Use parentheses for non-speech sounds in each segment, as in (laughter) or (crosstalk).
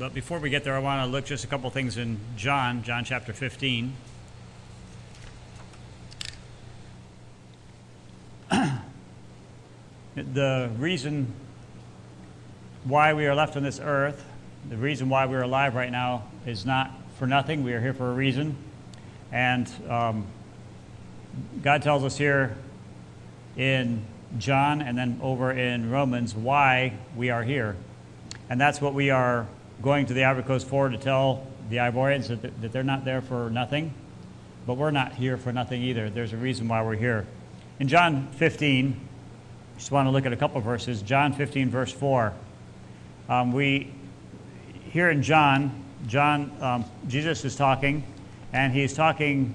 But before we get there, I want to look just a couple things in John, John chapter 15. (clears throat) the reason why we are left on this earth, the reason why we're alive right now, is not for nothing. We are here for a reason. And um, God tells us here in John and then over in Romans why we are here. And that's what we are going to the Ivory Coast for to tell the Ivorians that, that they're not there for nothing. But we're not here for nothing either. There's a reason why we're here. In John 15, just want to look at a couple verses. John 15, verse 4. Um, we, here in John, John, um, Jesus is talking, and he's talking,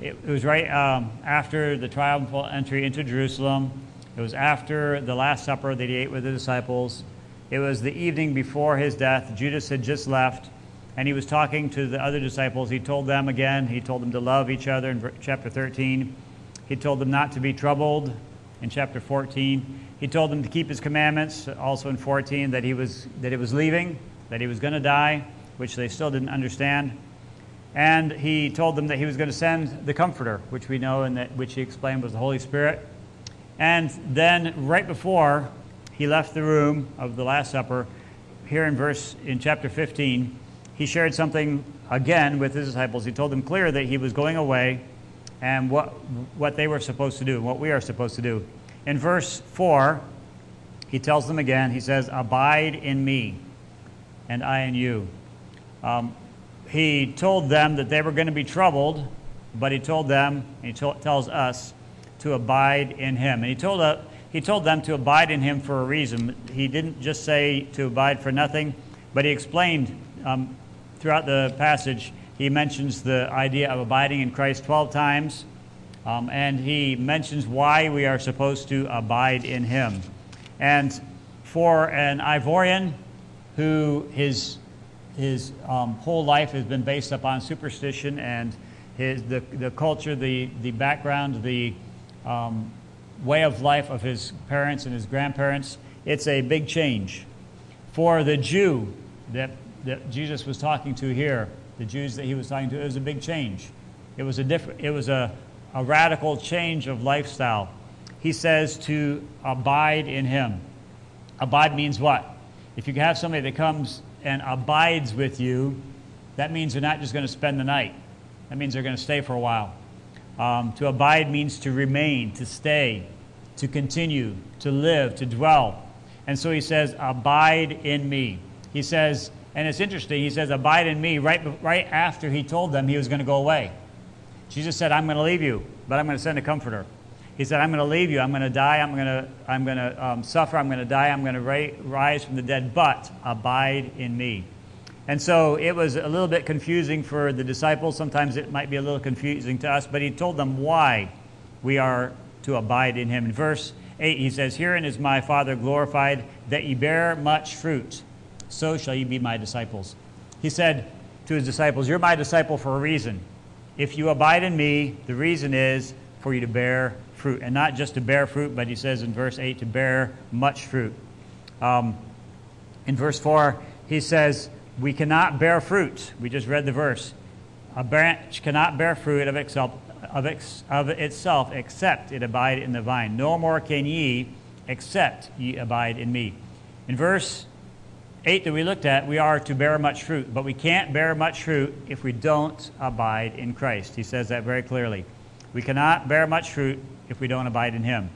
it, it was right um, after the triumphal entry into Jerusalem. It was after the Last Supper that he ate with the disciples. It was the evening before his death. Judas had just left, and he was talking to the other disciples. He told them again, he told them to love each other in chapter 13. He told them not to be troubled in chapter 14. He told them to keep his commandments, also in 14, that he was, that he was leaving, that he was going to die, which they still didn't understand. And he told them that he was going to send the Comforter, which we know and that, which he explained was the Holy Spirit. And then, right before he left the room of the Last Supper, here in verse in chapter 15, he shared something again with his disciples. He told them clear that he was going away and what, what they were supposed to do, and what we are supposed to do. In verse 4, he tells them again, he says, Abide in me, and I in you. Um, he told them that they were going to be troubled, but he told them, he to- tells us, to abide in him. And he told, uh, he told them to abide in him for a reason. He didn't just say to abide for nothing, but he explained um, throughout the passage he mentions the idea of abiding in Christ 12 times, um, and he mentions why we are supposed to abide in him. And for an Ivorian who his, his um, whole life has been based upon superstition and his, the, the culture, the, the background, the um, way of life of his parents and his grandparents, it's a big change. For the Jew that, that Jesus was talking to here, the Jews that he was talking to, it was a big change. It was a different, it was a, a radical change of lifestyle. He says to abide in him. Abide means what? If you have somebody that comes and abides with you, that means they're not just going to spend the night. That means they're going to stay for a while. Um, to abide means to remain, to stay, to continue, to live, to dwell. And so he says, Abide in me. He says, and it's interesting, he says, Abide in me, right, right after he told them he was going to go away. Jesus said, I'm going to leave you, but I'm going to send a comforter. He said, I'm going to leave you. I'm going to die. I'm going to, I'm going to um, suffer. I'm going to die. I'm going to ra- rise from the dead, but abide in me. And so it was a little bit confusing for the disciples. Sometimes it might be a little confusing to us, but he told them why we are to abide in him. In verse 8, he says, Herein is my Father glorified, that ye bear much fruit so shall ye be my disciples. He said to his disciples, You're my disciple for a reason. If you abide in me, the reason is for you to bear fruit. And not just to bear fruit, but he says in verse 8, to bear much fruit. Um, in verse 4, he says, We cannot bear fruit. We just read the verse. A branch cannot bear fruit of itself, of, ex, of itself except it abide in the vine. No more can ye except ye abide in me. In verse 8 that we looked at, we are to bear much fruit, but we can't bear much fruit if we don't abide in Christ. He says that very clearly. We cannot bear much fruit if we don't abide in Him.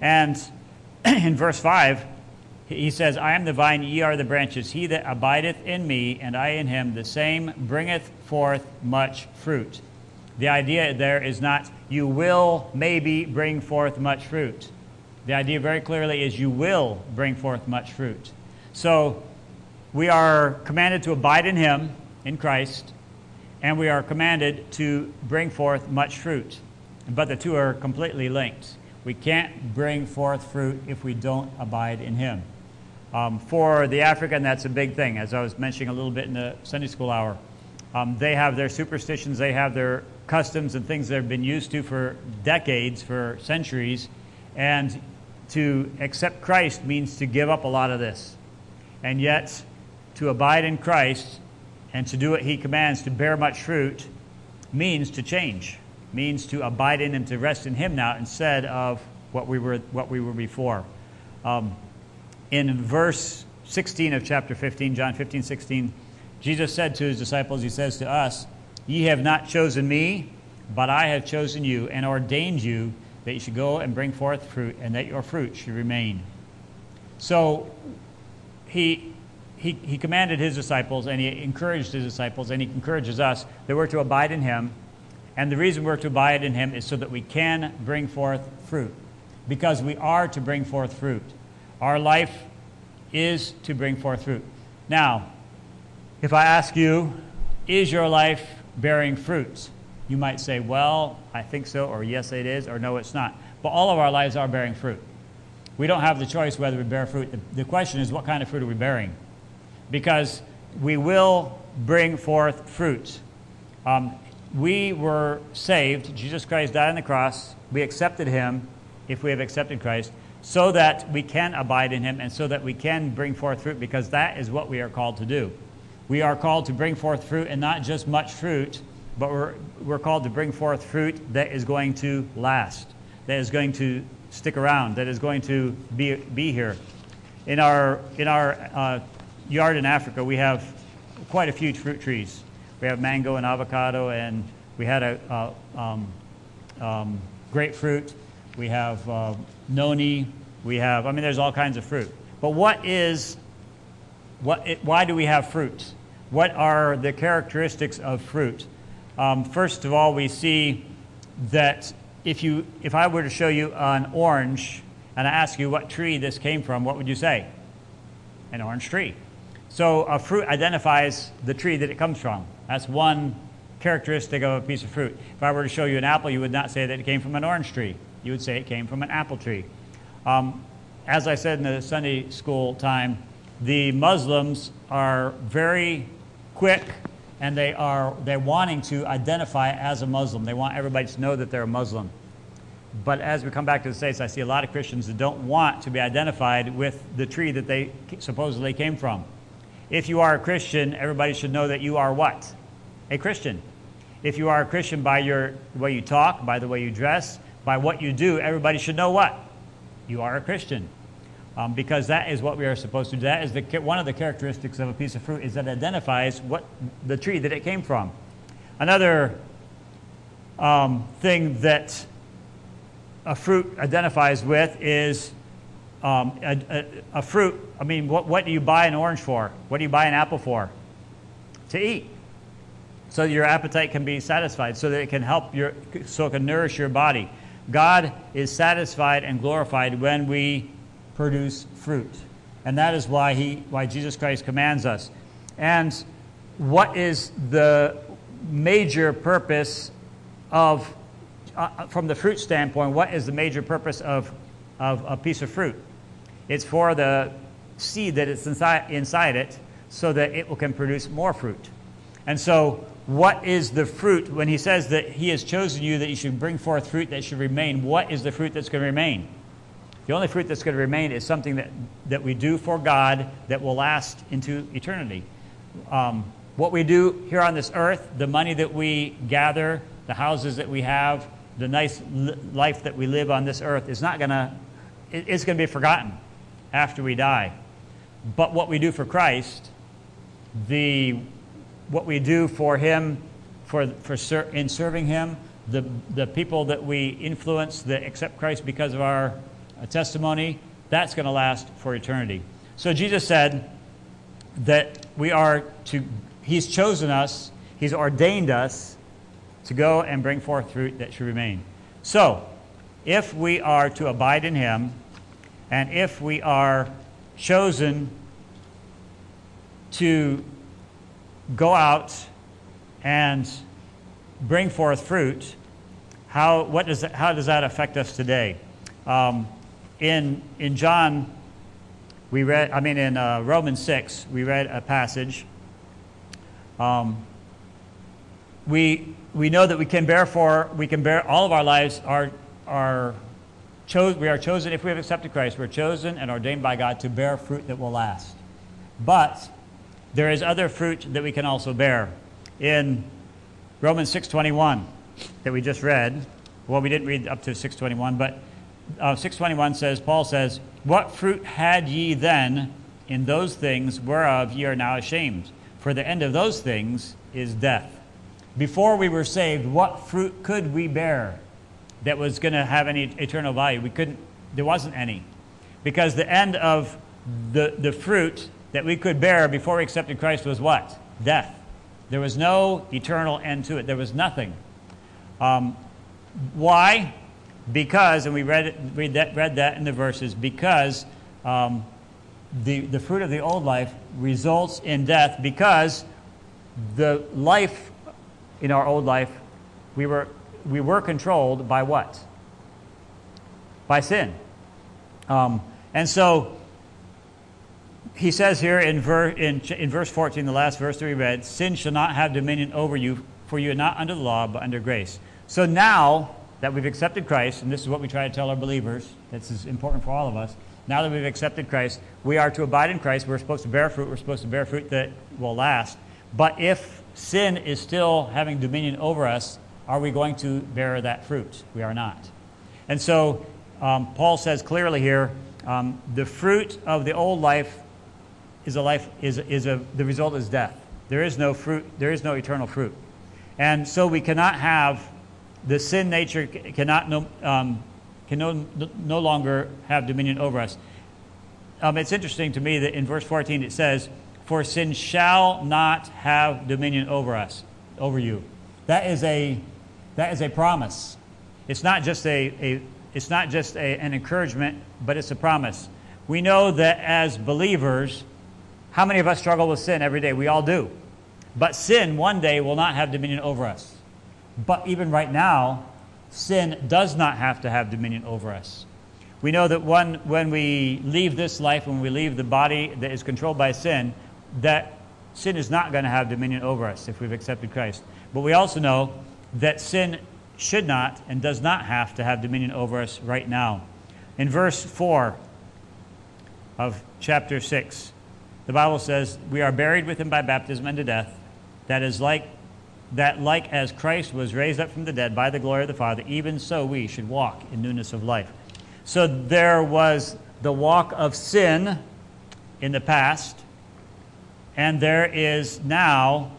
And (clears throat) in verse 5, he says, I am the vine, ye are the branches. He that abideth in me, and I in him, the same bringeth forth much fruit. The idea there is not, you will maybe bring forth much fruit. The idea very clearly is, you will bring forth much fruit. So, we are commanded to abide in Him, in Christ, and we are commanded to bring forth much fruit. But the two are completely linked. We can't bring forth fruit if we don't abide in Him. Um, for the African, that's a big thing, as I was mentioning a little bit in the Sunday school hour. Um, they have their superstitions, they have their customs and things they've been used to for decades, for centuries, and to accept Christ means to give up a lot of this. And yet, to abide in Christ and to do what he commands, to bear much fruit, means to change, means to abide in and to rest in him now instead of what we were, what we were before. Um, in verse 16 of chapter 15, John 15, 16, Jesus said to his disciples, He says to us, Ye have not chosen me, but I have chosen you and ordained you that you should go and bring forth fruit, and that your fruit should remain. So he, he, he commanded his disciples, and he encouraged his disciples, and he encourages us that we're to abide in him. And the reason we're to abide in him is so that we can bring forth fruit, because we are to bring forth fruit. Our life is to bring forth fruit. Now, if I ask you, is your life bearing fruits? You might say, well, I think so, or yes, it is, or no, it's not. But all of our lives are bearing fruit. We don't have the choice whether we bear fruit. The, question is, what kind of fruit are we bearing? Because we will bring forth fruit. Um, we were saved. Jesus Christ died on the cross. We accepted him if we have accepted Christ so that we can abide in him and so that we can bring forth fruit because that is what we are called to do. We are called to bring forth fruit and not just much fruit, but we're, we're called to bring forth fruit that is going to last, that is going to stick around, that is going to be, be here. In our, in our uh, yard in Africa, we have quite a few fruit trees. We have mango and avocado, and we had a, um, um, grapefruit. We have uh, noni. We have, I mean, there's all kinds of fruit. But what is, what it, why do we have fruit? What are the characteristics of fruit? Um, first of all, we see that if, you, if I were to show you an orange and I ask you what tree this came from, what would you say? An orange tree. So a fruit identifies the tree that it comes from. That's one characteristic of a piece of fruit. If I were to show you an apple, you would not say that it came from an orange tree. You would say it came from an apple tree. Um, as I said in the Sunday school time, the Muslims are very quick and they are they're wanting to identify as a Muslim. They want everybody to know that they're a Muslim. But as we come back to the States, I see a lot of Christians that don't want to be identified with the tree that they supposedly came from. If you are a Christian, everybody should know that you are what? A Christian. If you are a Christian by your the way you talk, by the way you dress, by what you do, everybody should know what? You are a Christian um, because that is what we are supposed to do. That is the, one of the characteristics of a piece of fruit is that it identifies what the tree that it came from. Another um, thing that a fruit identifies with is um, a, a, a, fruit. I mean, what, what do you buy an orange for? What do you buy an apple for? To eat. So your appetite can be satisfied, so that it can help your, so it can nourish your body. God is satisfied and glorified when we produce fruit. And that is why, he, why Jesus Christ commands us. And what is the major purpose of, uh, from the fruit standpoint, what is the major purpose of, of a piece of fruit? It's for the seed that is inside, inside it so that it can produce more fruit. And so, what is the fruit? When he says that he has chosen you that you should bring forth fruit that should remain, what is the fruit that's going to remain? The only fruit that's going to remain is something that, that we do for God that will last into eternity. Um, what we do here on this earth, the money that we gather, the houses that we have, the nice life that we live on this earth is not going to, it's going to be forgotten after we die. But what we do for Christ, the, what we do for Him, for, for ser, in serving Him, the, the people that we influence that accept Christ because of our a testimony, that's going to last for eternity. So Jesus said that we are to, He's chosen us, He's ordained us to go and bring forth fruit that should remain. So, if we are to abide in Him, and if we are chosen to go out and bring forth fruit, how, what does that, how does that affect us today? Um, in, in John, we read, I mean, in uh, Romans 6, we read a passage. Um, we, we know that we can bear for, we can bear, all of our lives are, are chose, we are chosen, if we have accepted Christ, we're chosen and ordained by God to bear fruit that will last. But there is other fruit that we can also bear. In Romans 6.21 that we just read, well, we didn't read up to 6.21, but uh, 6.21 says, Paul says, What fruit had ye then in those things whereof ye are now ashamed? For the end of those things is death. Before we were saved, what fruit could we bear that was going to have any eternal value? We couldn't, there wasn't any. Because the end of the, the fruit that we could bear before we accepted Christ was what? Death. There was no eternal end to it. There was nothing. Um, why? Because, and we read, read, that, read that in the verses, because um, the, the fruit of the old life results in death because the life in our old life, we were, we were controlled by what? By sin. Um, and so he says here in, ver, in, in verse 14, the last verse that we read, sin shall not have dominion over you, for you are not under the law, but under grace. So now that we've accepted Christ, and this is what we try to tell our believers, this is important for all of us. Now that we've accepted Christ, we are to abide in Christ. We're supposed to bear fruit. We're supposed to bear fruit that will last. But if sin is still having dominion over us, are we going to bear that fruit? We are not. And so um, Paul says clearly here um, the fruit of the old life is a life is, is a the result is death. There is no fruit. There is no eternal fruit, and so we cannot have the sin nature cannot no, um, can no, no longer have dominion over us. Um, it's interesting to me that in verse 14 it says, "For sin shall not have dominion over us, over you." That is a that is a promise. It's not just a, a it's not just a, an encouragement, but it's a promise. We know that as believers, how many of us struggle with sin every day? We all do. But sin one day will not have dominion over us. But even right now, sin does not have to have dominion over us. We know that when, when we leave this life, when we leave the body that is controlled by sin, that sin is not going to have dominion over us if we've accepted Christ. But we also know that sin should not and does not have to have dominion over us right now. In verse 4 of chapter 6, the Bible says, We are buried with him by baptism unto death, that is like that like as Christ was raised up from the dead by the glory of the Father, even so we should walk in newness of life. So there was the walk of sin in the past, and there is now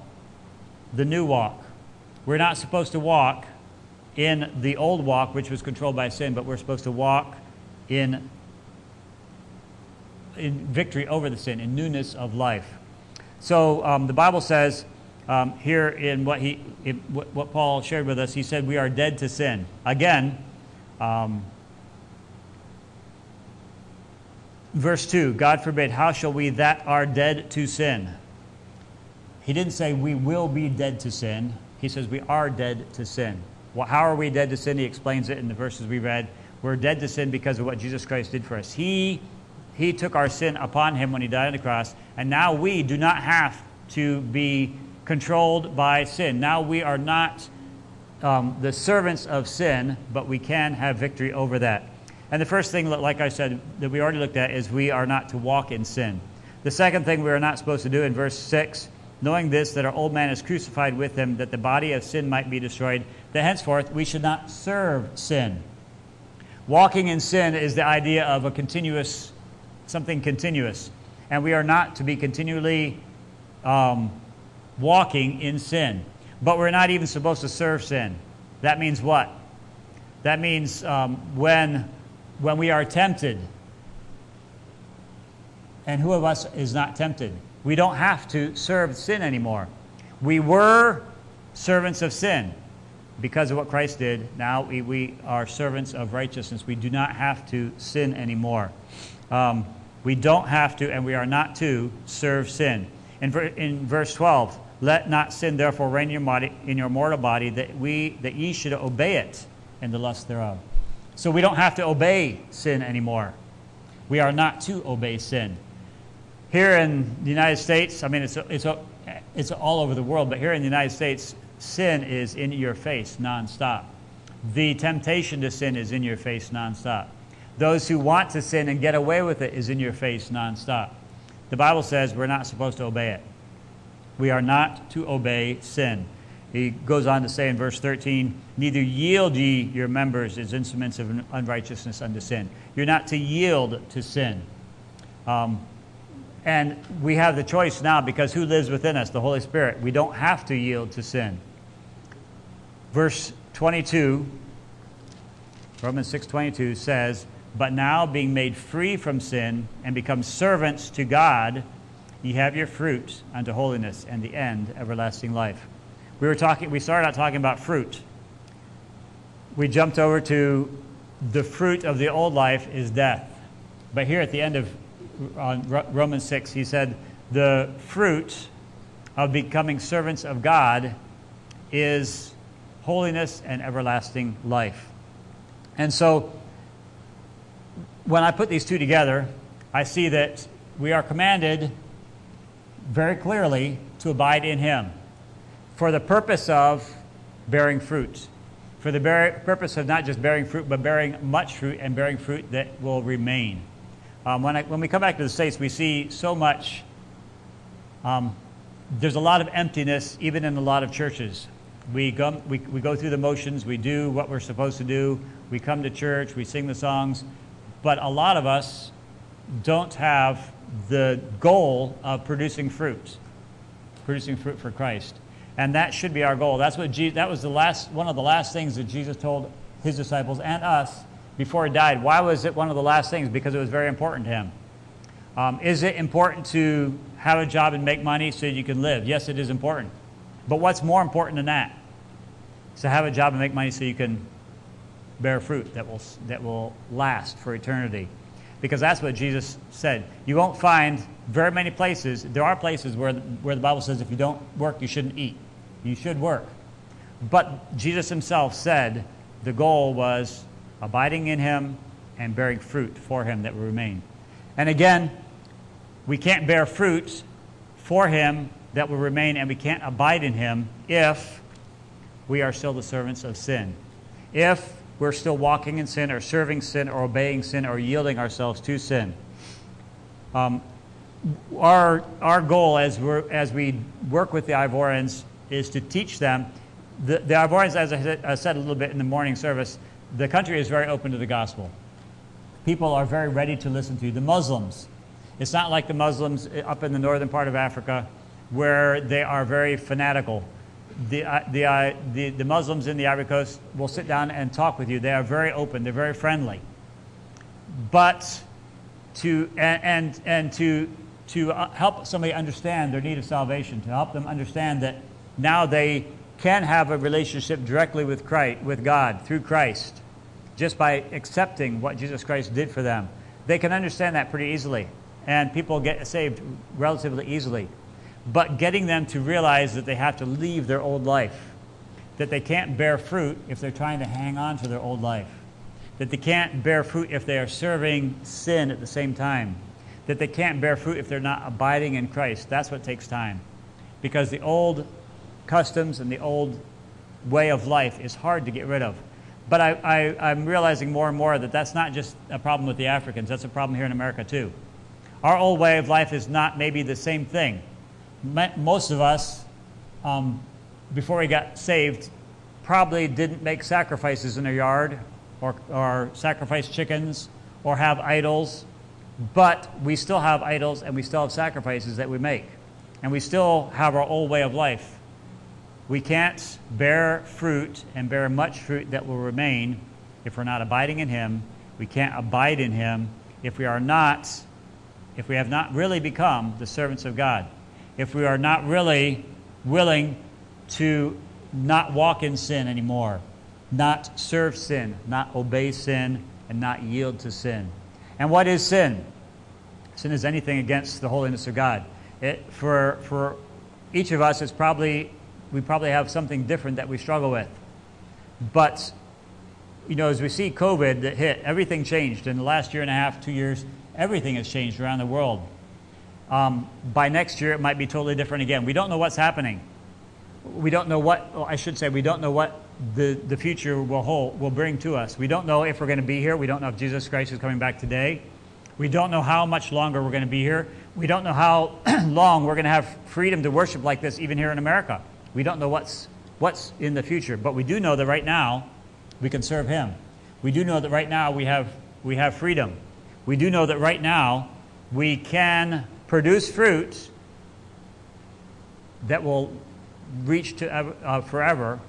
the new walk. We're not supposed to walk in the old walk, which was controlled by sin, but we're supposed to walk in, victory over the sin, in newness of life. So um, the Bible says, um, here in what, he, in what, what, Paul shared with us, he said, We are dead to sin. Again, um, verse 2 God forbid, how shall we that are dead to sin? He didn't say we will be dead to sin. He says we are dead to sin. Well, how are we dead to sin? He explains it in the verses we read. We're dead to sin because of what Jesus Christ did for us. He, he took our sin upon him when he died on the cross, and now we do not have to be controlled by sin. Now we are not um, the servants of sin, but we can have victory over that. And the first thing, like I said, that we already looked at is we are not to walk in sin. The second thing we are not supposed to do in verse 6 knowing this, that our old man is crucified with him, that the body of sin might be destroyed, that henceforth we should not serve sin. Walking in sin is the idea of a continuous, something continuous. And we are not to be continually um, walking in sin. But we're not even supposed to serve sin. That means what? That means um, when, when we are tempted, and who of us is not tempted? We don't have to serve sin anymore. We were servants of sin because of what Christ did. Now we, we are servants of righteousness. We do not have to sin anymore. Um, we don't have to, and we are not to, serve sin. In, in verse 12, let not sin therefore reign in your, body, in your mortal body, that, we, that ye should obey it in the lust thereof. So we don't have to obey sin anymore. We are not to obey sin. Here in the United States, I mean, it's, it's, it's all over the world, but here in the United States, sin is in your face nonstop. The temptation to sin is in your face nonstop. Those who want to sin and get away with it is in your face nonstop. The Bible says we're not supposed to obey it. We are not to obey sin. He goes on to say in verse 13, Neither yield ye your members as instruments of unrighteousness unto sin. You're not to yield to sin. Um, and we have the choice now because who lives within us? The Holy Spirit. We don't have to yield to sin. Verse 22, Romans 6:22 says, "But now being made free from sin and become servants to God, ye have your fruit unto holiness and the end everlasting life." We were talking we started out talking about fruit. We jumped over to the fruit of the old life is death. But here at the end of on Romans 6, he said, the fruit of becoming servants of God is holiness and everlasting life. And so, when I put these two together, I see that we are commanded very clearly to abide in Him for the purpose of bearing fruit. For the purpose of not just bearing fruit, but bearing much fruit and bearing fruit that will remain. Um, when, I, when we come back to the States, we see so much, um, there's a lot of emptiness even in a lot of churches. We go, we, we go through the motions, we do what we're supposed to do, we come to church, we sing the songs, but a lot of us don't have the goal of producing fruit, producing fruit for Christ. And that should be our goal. That's what Jesus, that was the last, one of the last things that Jesus told his disciples and us before he died. Why was it one of the last things? Because it was very important to him. Um, is it important to have a job and make money so you can live? Yes, it is important. But what's more important than that? To have a job and make money so you can bear fruit that will, that will last for eternity. Because that's what Jesus said. You won't find very many places, there are places where, where the Bible says if you don't work, you shouldn't eat. You should work. But Jesus himself said the goal was abiding in him and bearing fruit for him that will remain. And again, we can't bear fruit for him that will remain, and we can't abide in him if we are still the servants of sin. If we're still walking in sin, or serving sin, or obeying sin, or yielding ourselves to sin. Um, our, our goal as, we're, as we work with the Ivorians is to teach them. The, the Ivorians, as I said a little bit in the morning service, the country is very open to the gospel. People are very ready to listen to. The Muslims, it's not like the Muslims up in the northern part of Africa where they are very fanatical. The, uh, the, uh, the, the Muslims in the Ivory Coast will sit down and talk with you. They are very open, they're very friendly. But to, and, and, and to, to uh, help somebody understand their need of salvation, to help them understand that now they can have a relationship directly with Christ, with God through Christ, just by accepting what Jesus Christ did for them. They can understand that pretty easily, and people get saved relatively easily. But getting them to realize that they have to leave their old life, that they can't bear fruit if they're trying to hang on to their old life, that they can't bear fruit if they are serving sin at the same time, that they can't bear fruit if they're not abiding in Christ. That's what takes time. Because the old customs and the old way of life is hard to get rid of. But I, am realizing more and more that that's not just a problem with the Africans, that's a problem here in America too. Our old way of life is not maybe the same thing. Most of us, um, before we got saved, probably didn't make sacrifices in our yard or, or sacrifice chickens or have idols, but we still have idols and we still have sacrifices that we make. And we still have our old way of life. We can't bear fruit and bear much fruit that will remain if we're not abiding in Him. We can't abide in Him if we are not, if we have not really become the servants of God. If we are not really willing to not walk in sin anymore, not serve sin, not obey sin, and not yield to sin. And what is sin? Sin is anything against the holiness of God. It, for, for each of us, it's probably we probably have something different that we struggle with. But, you know, as we see COVID that hit, everything changed. In the last year and a half, two years, everything has changed around the world. Um, by next year, it might be totally different again. We don't know what's happening. We don't know what, well, I should say, we don't know what the, the future will hold, will bring to us. We don't know if we're going to be here. We don't know if Jesus Christ is coming back today. We don't know how much longer we're going to be here. We don't know how (clears throat) long we're going to have freedom to worship like this, even here in America. We don't know what's, what's in the future, but we do know that right now we can serve Him. We do know that right now we have, we have freedom. We do know that right now we can produce fruit that will reach to uh, forever,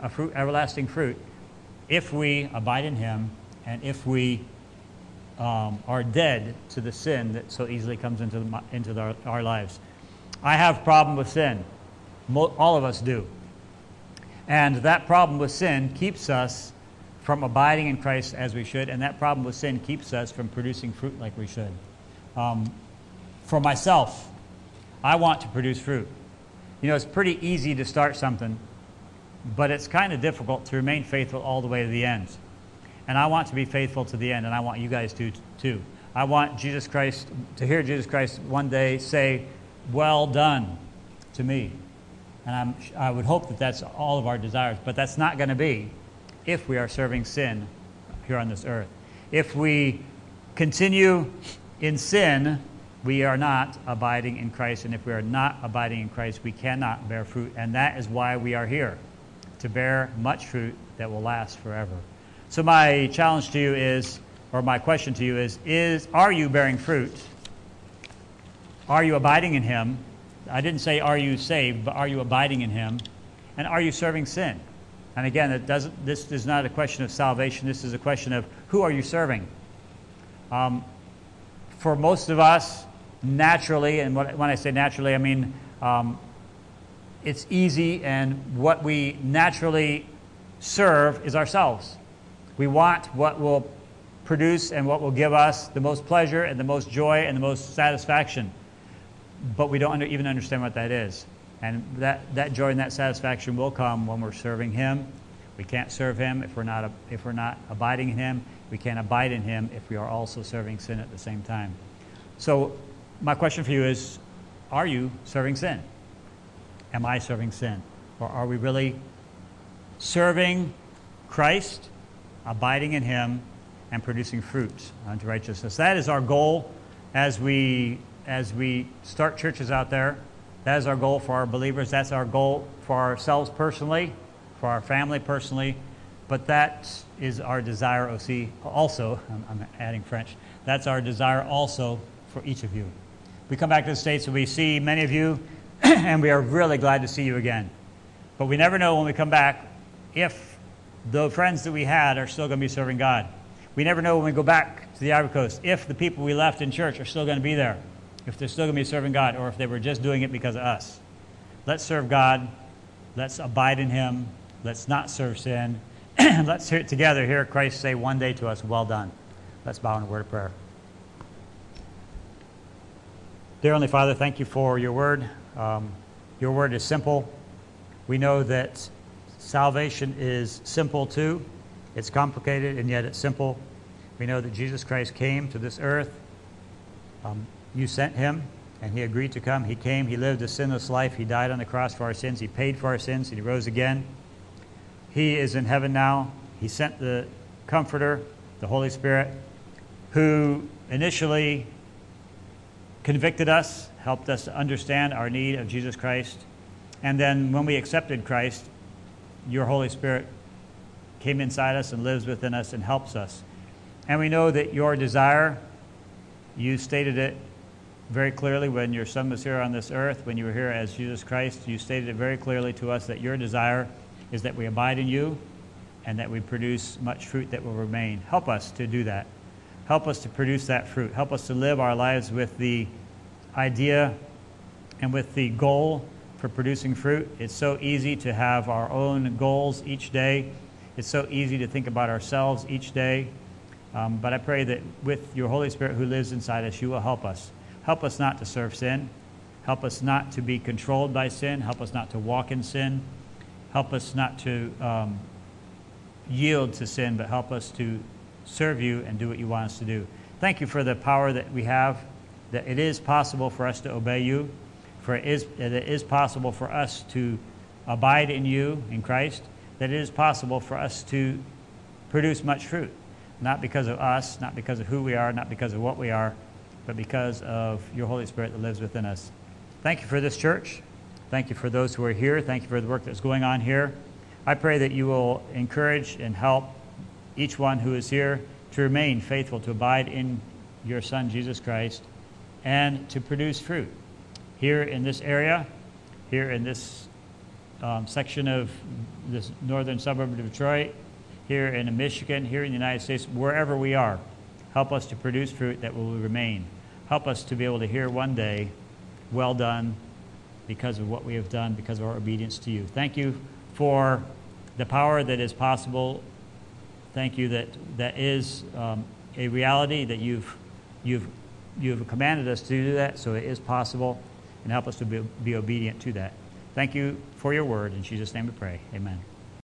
a fruit, everlasting fruit, if we abide in Him and if we um, are dead to the sin that so easily comes into, the, into the, our lives. I have problem with sin. Mo- all of us do. And that problem with sin keeps us from abiding in Christ as we should, and that problem with sin keeps us from producing fruit like we should. Um, for myself, I want to produce fruit. You know, it's pretty easy to start something, but it's kind of difficult to remain faithful all the way to the end. And I want to be faithful to the end, and I want you guys to too. I want Jesus Christ to hear Jesus Christ one day say, "Well done," to me, and I'm, I would hope that that's all of our desires. But that's not going to be if we are serving sin here on this earth. If we continue in sin, we are not abiding in Christ, and if we are not abiding in Christ, we cannot bear fruit, and that is why we are here to bear much fruit that will last forever. So my challenge to you is, or my question to you is, is are you bearing fruit? Are you abiding in him? I didn't say are you saved, but are you abiding in him? And are you serving sin? And again, it doesn't, this is not a question of salvation. This is a question of who are you serving? Um, for most of us, naturally, and when I say naturally, I mean um, it's easy, and what we naturally serve is ourselves. We want what will produce and what will give us the most pleasure and the most joy and the most satisfaction. But we don't under, even understand what that is. And that, that joy and that satisfaction will come when we're serving Him. We can't serve Him if we're, not, if we're not abiding in Him. We can't abide in Him if we are also serving sin at the same time. So, my question for you is Are you serving sin? Am I serving sin? Or are we really serving Christ abiding in Him, and producing fruit unto righteousness. That is our goal as we, as we start churches out there. That is our goal for our believers. That's our goal for ourselves personally, for our family personally. But that is our desire, aussi, also. (laughs) I'm, I'm adding French. That's our desire also for each of you. We come back to the States and we see many of you, (clears throat) and we are really glad to see you again. But we never know when we come back if the friends that we had are still going to be serving God. We never know when we go back to the Ivory Coast if the people we left in church are still going to be there, if they're still going to be serving God, or if they were just doing it because of us. Let's serve God. Let's abide in Him. Let's not serve sin. (clears throat) Let's hear it together. Hear Christ say one day to us, Well done. Let's bow in a word of prayer. Dear Heavenly Father, thank you for your word. Um, your word is simple. We know that Salvation is simple too. It's complicated and yet it's simple. We know that Jesus Christ came to this earth. Um, you sent him and he agreed to come. He came, he lived a sinless life. He died on the cross for our sins. He paid for our sins and he rose again. He is in heaven now. He sent the Comforter, the Holy Spirit, who initially convicted us, helped us understand our need of Jesus Christ. And then when we accepted Christ, your Holy Spirit came inside us and lives within us and helps us. And we know that your desire, you stated it very clearly when your son was here on this earth, when you were here as Jesus Christ, you stated it very clearly to us that your desire is that we abide in you and that we produce much fruit that will remain. Help us to do that. Help us to produce that fruit. Help us to live our lives with the idea and with the goal for producing fruit. It's so easy to have our own goals each day. It's so easy to think about ourselves each day. Um, but I pray that with your Holy Spirit who lives inside us, you will help us. Help us not to serve sin. Help us not to be controlled by sin. Help us not to walk in sin. Help us not to um, yield to sin, but help us to serve you and do what you want us to do. Thank you for the power that we have, that it is possible for us to obey you for it is, it is possible for us to abide in you, in Christ, that it is possible for us to produce much fruit. Not because of us, not because of who we are, not because of what we are, but because of your Holy Spirit that lives within us. Thank you for this church. Thank you for those who are here. Thank you for the work that's going on here. I pray that you will encourage and help each one who is here to remain faithful, to abide in your Son, Jesus Christ, and to produce fruit. Here in this area, here in this um, section of this northern suburb of Detroit, here in Michigan, here in the United States, wherever we are, help us to produce fruit that will remain. Help us to be able to hear one day, well done, because of what we have done, because of our obedience to you. Thank you for the power that is possible. Thank you that that is um, a reality that you've, you've, you've commanded us to do that, so it is possible, and help us to be, be obedient to that. Thank you for your word. In Jesus' name we pray. Amen.